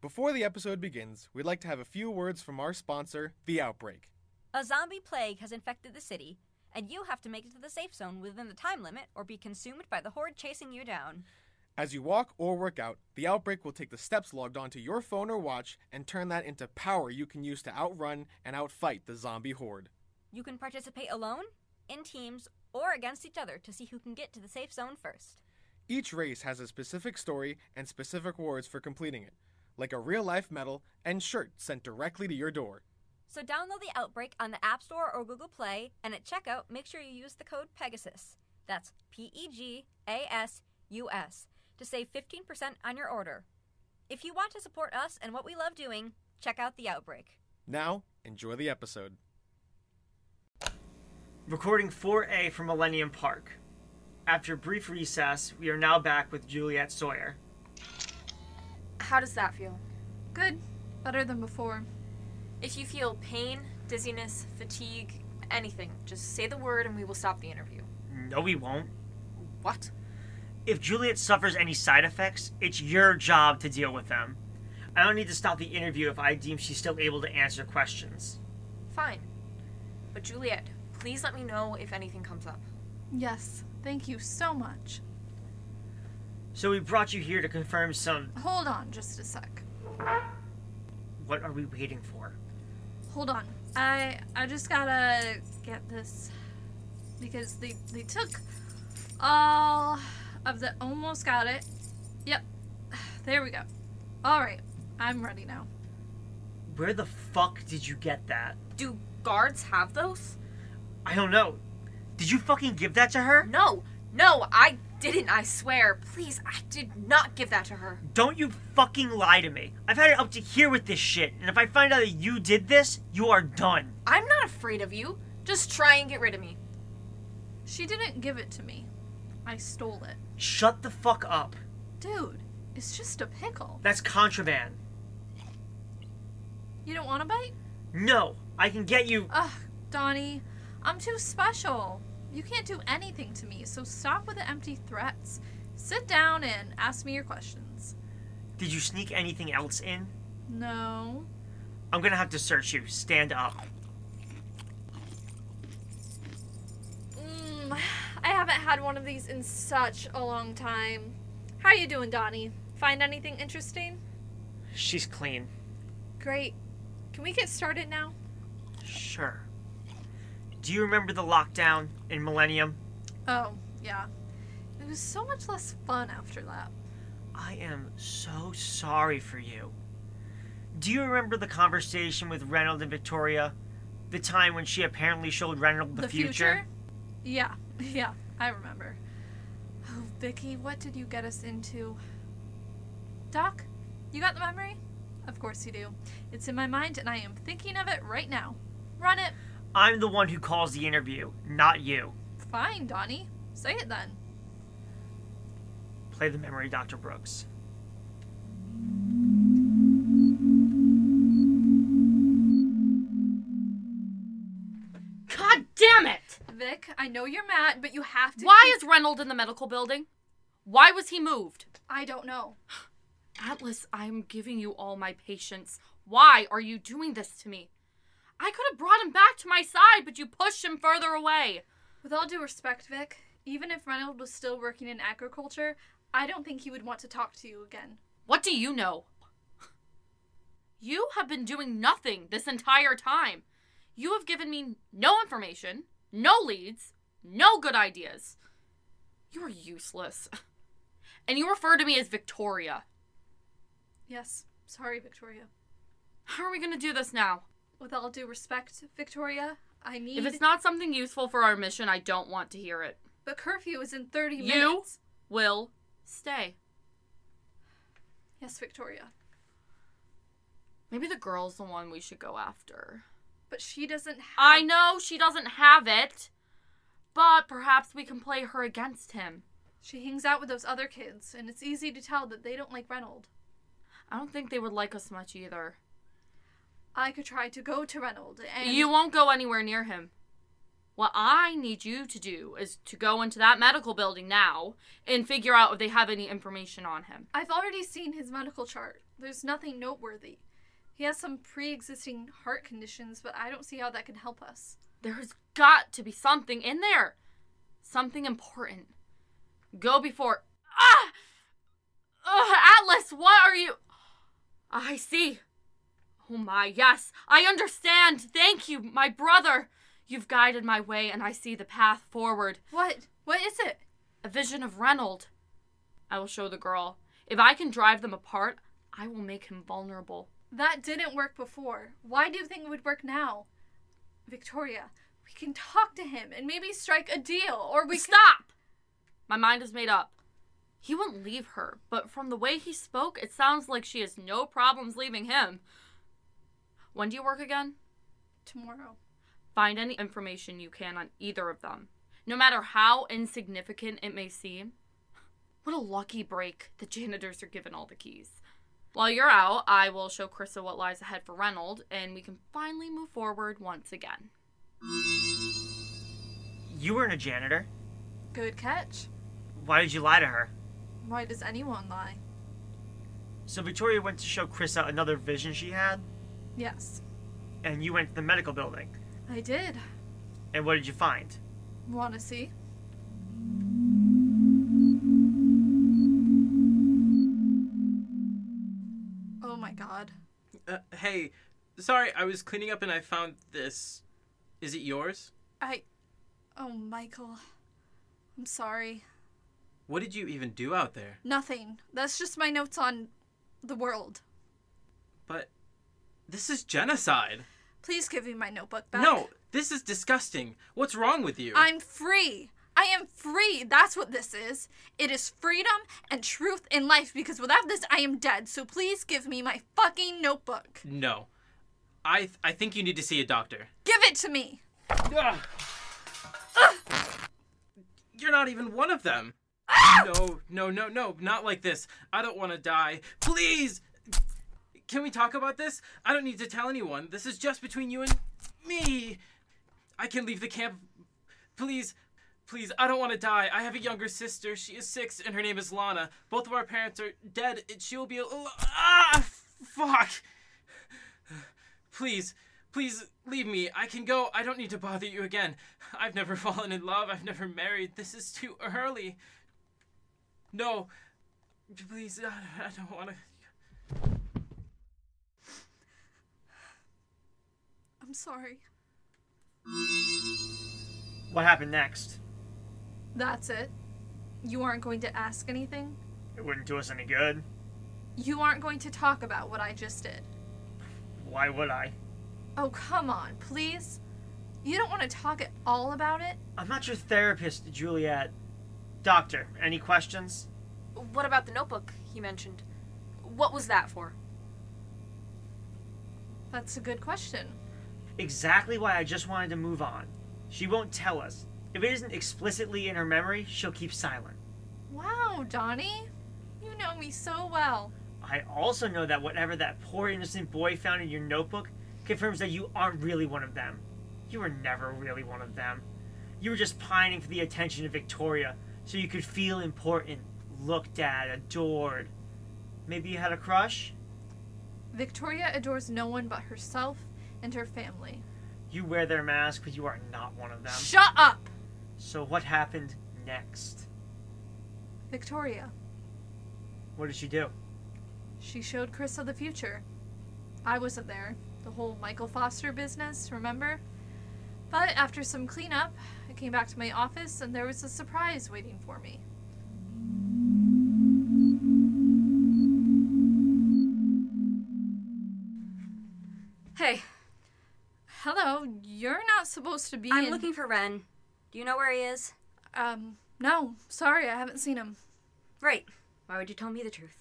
Before the episode begins, we'd like to have a few words from our sponsor, The Outbreak. A zombie plague has infected the city, and you have to make it to the safe zone within the time limit or be consumed by the horde chasing you down. As you walk or work out, The Outbreak will take the steps logged onto your phone or watch and turn that into power you can use to outrun and outfight the zombie horde. You can participate alone, in teams, or against each other to see who can get to the safe zone first. Each race has a specific story and specific rewards for completing it, like a real life medal and shirt sent directly to your door. So download the Outbreak on the App Store or Google Play, and at checkout, make sure you use the code PEGASUS. That's P E G A S U S to save 15% on your order. If you want to support us and what we love doing, check out the Outbreak. Now, enjoy the episode. Recording 4A from Millennium Park. After a brief recess, we are now back with Juliet Sawyer. How does that feel? Good. Better than before. If you feel pain, dizziness, fatigue, anything, just say the word and we will stop the interview. No, we won't. What? If Juliet suffers any side effects, it's your job to deal with them. I don't need to stop the interview if I deem she's still able to answer questions. Fine. But Juliet, please let me know if anything comes up. Yes. Thank you so much. So we brought you here to confirm some. Hold on just a sec. What are we waiting for? Hold on. I I just gotta get this because they they took all of the almost got it. Yep. There we go. All right. I'm ready now. Where the fuck did you get that? Do guards have those? I don't know. Did you fucking give that to her? No. No, I didn't, I swear. Please, I did not give that to her. Don't you fucking lie to me. I've had it up to here with this shit, and if I find out that you did this, you are done. I'm not afraid of you. Just try and get rid of me. She didn't give it to me. I stole it. Shut the fuck up. Dude, it's just a pickle. That's contraband. You don't want a bite? No, I can get you. Ugh, Donnie, I'm too special. You can't do anything to me, so stop with the empty threats. Sit down and ask me your questions. Did you sneak anything else in? No. I'm gonna have to search you. Stand up. Mm, I haven't had one of these in such a long time. How are you doing, Donnie? Find anything interesting? She's clean. Great. Can we get started now? Sure. Do you remember the lockdown in Millennium? Oh, yeah. It was so much less fun after that. I am so sorry for you. Do you remember the conversation with Reynold and Victoria? The time when she apparently showed Reynold the, future? Yeah, yeah, I remember. Oh, Vicky, what did you get us into? Doc, you got the memory? Of course you do. It's in my mind and I am thinking of it right now. Run it. I'm the one who calls the interview, not you. Fine, Donnie. Say it then. Play the memory, Dr. Brooks. God damn it! Vic, I know you're mad, but you have to. Why keep- is Reynold in the medical building? Why was he moved? I don't know. Atlas, I'm giving you all my patience. Why are you doing this to me? I could have brought him back to my side, but you pushed him further away. With all due respect, Vic, even if Reynolds was still working in agriculture, I don't think he would want to talk to you again. What do you know? You have been doing nothing this entire time. You have given me no information, no leads, no good ideas. You are useless. And you refer to me as Victoria. Yes, sorry, Victoria. How are we going to do this now? With all due respect, Victoria, I need. If it's not something useful for our mission, I don't want to hear it. But curfew is in 30 You minutes. will stay. Yes, Victoria. Maybe the girl's the one we should go after. But she doesn't have. I know she doesn't have it, but perhaps we can play her against him. She hangs out with those other kids, and it's easy to tell that they don't like Reynold. I don't think they would like us much either. I could try to go to Reynold, and. You won't go anywhere near him. What I need you to do is to go into that medical building now and figure out if they have any information on him. I've already seen his medical chart. There's nothing noteworthy. He has some pre existing heart conditions, but I don't see how that can help us. There's got to be something in there. Something important. Go before. Ah! Ugh, Atlas, what are you. I see. Oh my, yes, I understand. Thank you, my brother. You've guided my way, and I see the path forward. What? What is it? A vision of Reynold. I will show the girl. If I can drive them apart, I will make him vulnerable. That didn't work before. Why do you think it would work now? Victoria, we can talk to him and maybe strike a deal, or we can. Stop! My mind is made up. He wouldn't leave her, but from the way he spoke, it sounds like she has no problems leaving him. When do you work again? Tomorrow. Find any information you can on either of them, no matter how insignificant it may seem. What a lucky break. The janitors are given all the keys. While you're out, I will show Krista what lies ahead for Reynold, and we can finally move forward once again. You weren't a janitor. Good catch. Why did you lie to her? Why does anyone lie? So Victoria went to show Krista another vision she had, Yes, and you went to the medical building. I did. And what did you find? Want to see? Oh my god. Uh, hey, sorry, I was cleaning up and I found this. Is it yours? I. Oh, Michael. I'm sorry. What did you even do out there? Nothing. That's just my notes on the world. But this is genocide. Please give me my notebook back. No, this is disgusting. What's wrong with you? I'm free. I am free. That's what this is. It is freedom and truth in life because without this, I am dead. So please give me my fucking notebook. No. I th- I think you need to see a doctor. Give it to me. Ugh. You're not even one of them. Ah! No, no, no, no, not like this. I don't want to die. Please! Can we talk about this? I don't need to tell anyone. This is just between you and me. I can leave the camp. Please, please, I don't want to die. I have a younger sister. She is six and her name is Lana. Both of our parents are dead. and She will be. Al- ah! Fuck! Please, please leave me. I can go. I don't need to bother you again. I've never fallen in love. I've never married. This is too early. No. Please, I I don't want to. I'm sorry. What happened next? That's it. You aren't going to ask anything? It wouldn't do us any good. You aren't going to talk about what I just did. Why would I? Oh, come on, please. You don't want to talk at all about it? I'm not your therapist, Juliet. Doctor, any questions? What about the notebook he mentioned? What was that for? That's a good question. Exactly why I just wanted to move on. She won't tell us. If it isn't explicitly in her memory, she'll keep silent. Wow, Donnie. You know me so well. I also know that whatever that poor innocent boy found in your notebook confirms that you aren't really one of them. You were never really one of them. You were just pining for the attention of Victoria so you could feel important, looked at, adored. Maybe you had a crush? Victoria adores no one but herself and her family. You wear their mask, but you are not one of them. Shut up! So what happened next? Victoria. What did she do? She showed Krista the future. I wasn't there. The whole Michael Foster business, remember? But after some cleanup, I came back to my office and there was a surprise waiting for me. Supposed to be I'm in- looking for Ren. Do you know where he is? Um, no, sorry, I haven't seen him. Right. Why would you tell me the truth?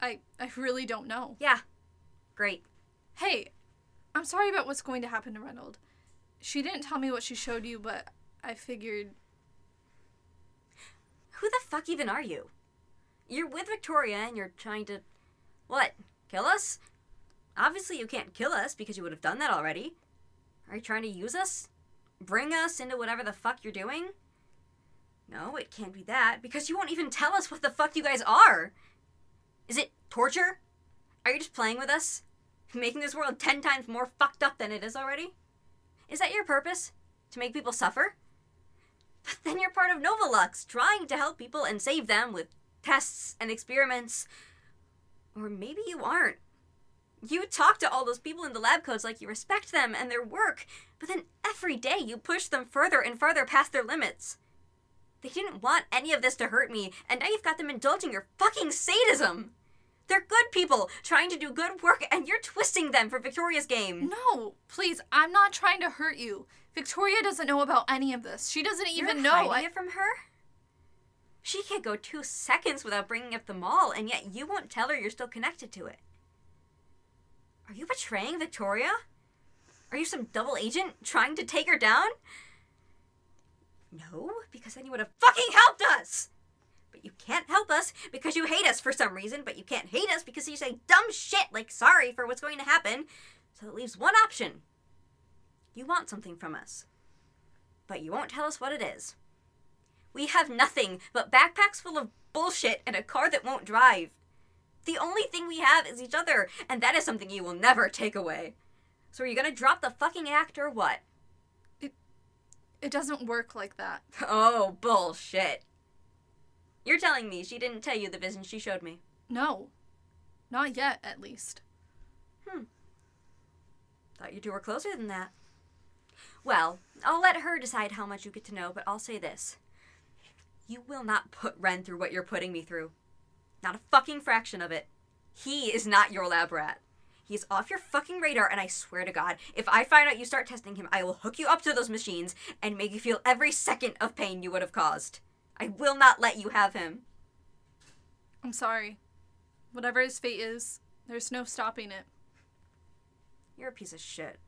I I really don't know. Yeah. Great. Hey, I'm sorry about what's going to happen to Reynold. She didn't tell me what she showed you, but I figured Who the fuck even are you? You're with Victoria and you're trying to. What? Kill us? Obviously, you can't kill us because you would have done that already. Are you trying to use us? Bring us into whatever the fuck you're doing? No, it can't be that because you won't even tell us what the fuck you guys are. Is it torture? Are you just playing with us? Making this world ten times more fucked up than it is already? Is that your purpose? To make people suffer? But then you're part of Novolux, trying to help people and save them with tests and experiments. Or maybe you aren't. You talk to all those people in the lab codes like you respect them and their work, but then every day you push them further and further past their limits. They didn't want any of this to hurt me, and now you've got them indulging your fucking sadism. They're good people trying to do good work, and you're twisting them for Victoria's game. no, please, I'm not trying to hurt you. Victoria doesn't know about any of this. She doesn't You're even know. hiding I, it from her. She can't go two seconds without bringing up the mall, and yet you won't tell her you're still connected to it. Are you betraying Victoria? Are you some double agent trying to take her down? No, because then you would have fucking helped us! But you can't help us because you hate us for some reason, but you can't hate us because you say dumb shit like sorry for what's going to happen. So it leaves one option. You want something from us. But you won't tell us what it is. We have nothing but backpacks full of bullshit and a car that won't drive. The only thing we have is each other, and that is something you will never take away. So are you gonna drop the fucking act or what? it it doesn't work like that. Oh, bullshit. You're telling me she didn't tell you the vision she showed me. No. Not yet, at least. Hmm. Thought you two were closer than that. Well, I'll let her decide how much you get to know, but I'll say this. You will not put Ren through what you're putting me through. Not a fucking fraction of it. He is not your lab rat. He's off your fucking radar, and I swear to God, if I find out you start testing him, I will hook you up to those machines and make you feel every second of pain you would have caused. I will not let you have him. I'm sorry. Whatever his fate is, there's no stopping it. You're a piece of shit.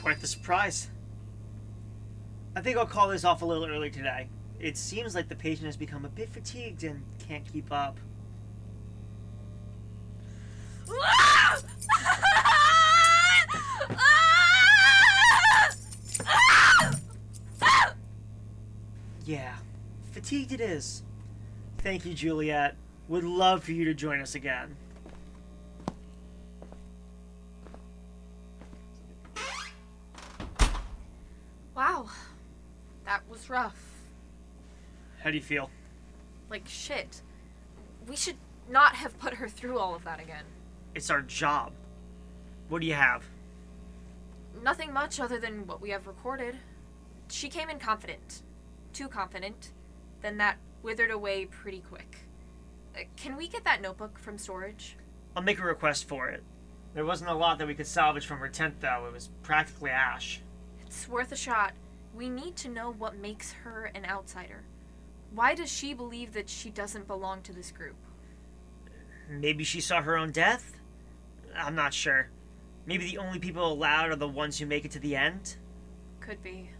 Quite the surprise. I think I'll call this off a little early today. It seems like the patient has become a bit fatigued and can't keep up. Yeah, fatigued it is. Thank you, Juliet. Would love for you to join us again. Wow. That was rough. How do you feel? Like shit. We should not have put her through all of that again. It's our job. What do you have? Nothing much other than what we have recorded. She came in confident. Too confident. Then that withered away pretty quick. Uh, can we get that notebook from storage? I'll make a request for it. There wasn't a lot that we could salvage from her tent, though. It was practically ash. It's worth a shot. We need to know what makes her an outsider. Why does she believe that she doesn't belong to this group? Maybe she saw her own death? I'm not sure. Maybe the only people allowed are the ones who make it to the end? Could be.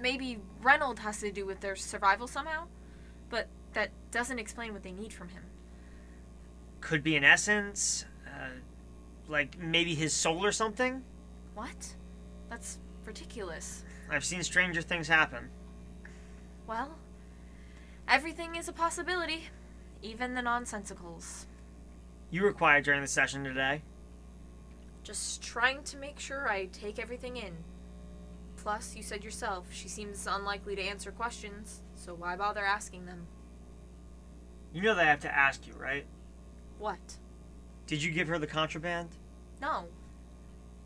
Maybe Reynold has to do with their survival somehow, but that doesn't explain what they need from him. Could be an essence? Uh, like maybe his soul or something? What? That's ridiculous. I've seen stranger things happen. Well, everything is a possibility, even the nonsensicals. You were quiet during the session today. Just trying to make sure I take everything in. Plus, you said yourself, she seems unlikely to answer questions, so why bother asking them? You know that I have to ask you, right? What? Did you give her the contraband? No.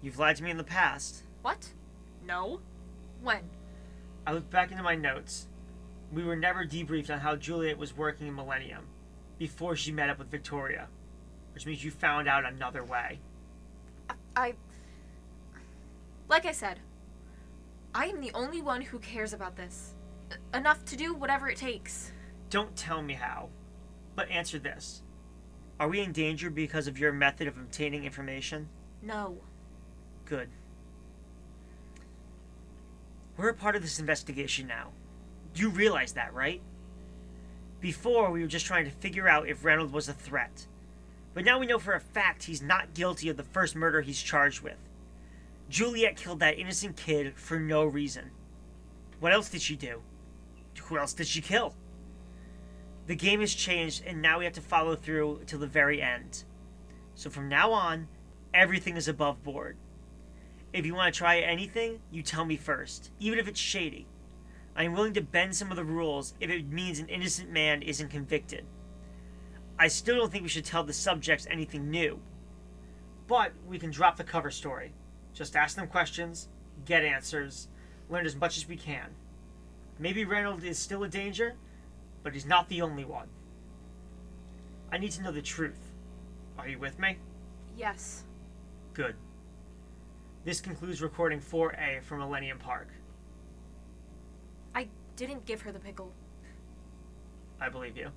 You've lied to me in the past. What? No. When? I looked back into my notes. We were never debriefed on how Juliet was working in Millennium before she met up with Victoria, which means you found out another way. I. Like I said, I am the only one who cares about this. Enough to do whatever it takes. Don't tell me how, but answer this. Are we in danger because of your method of obtaining information? No. Good. We're a part of this investigation now. You realize that, right? Before, we were just trying to figure out if Reynolds was a threat. But now we know for a fact he's not guilty of the first murder he's charged with. Juliet killed that innocent kid for no reason. What else did she do? Who else did she kill? The game has changed, and now we have to follow through till the very end. So from now on, everything is above board. If you want to try anything, you tell me first, even if it's shady. I am willing to bend some of the rules if it means an innocent man isn't convicted. I still don't think we should tell the subjects anything new. But we can drop the cover story. Just ask them questions, get answers, learn as much as we can. Maybe Reynolds is still a danger, but he's not the only one. I need to know the truth. Are you with me? Yes. Good. This concludes recording 4A from Millennium Park. Didn't give her the pickle. I believe you.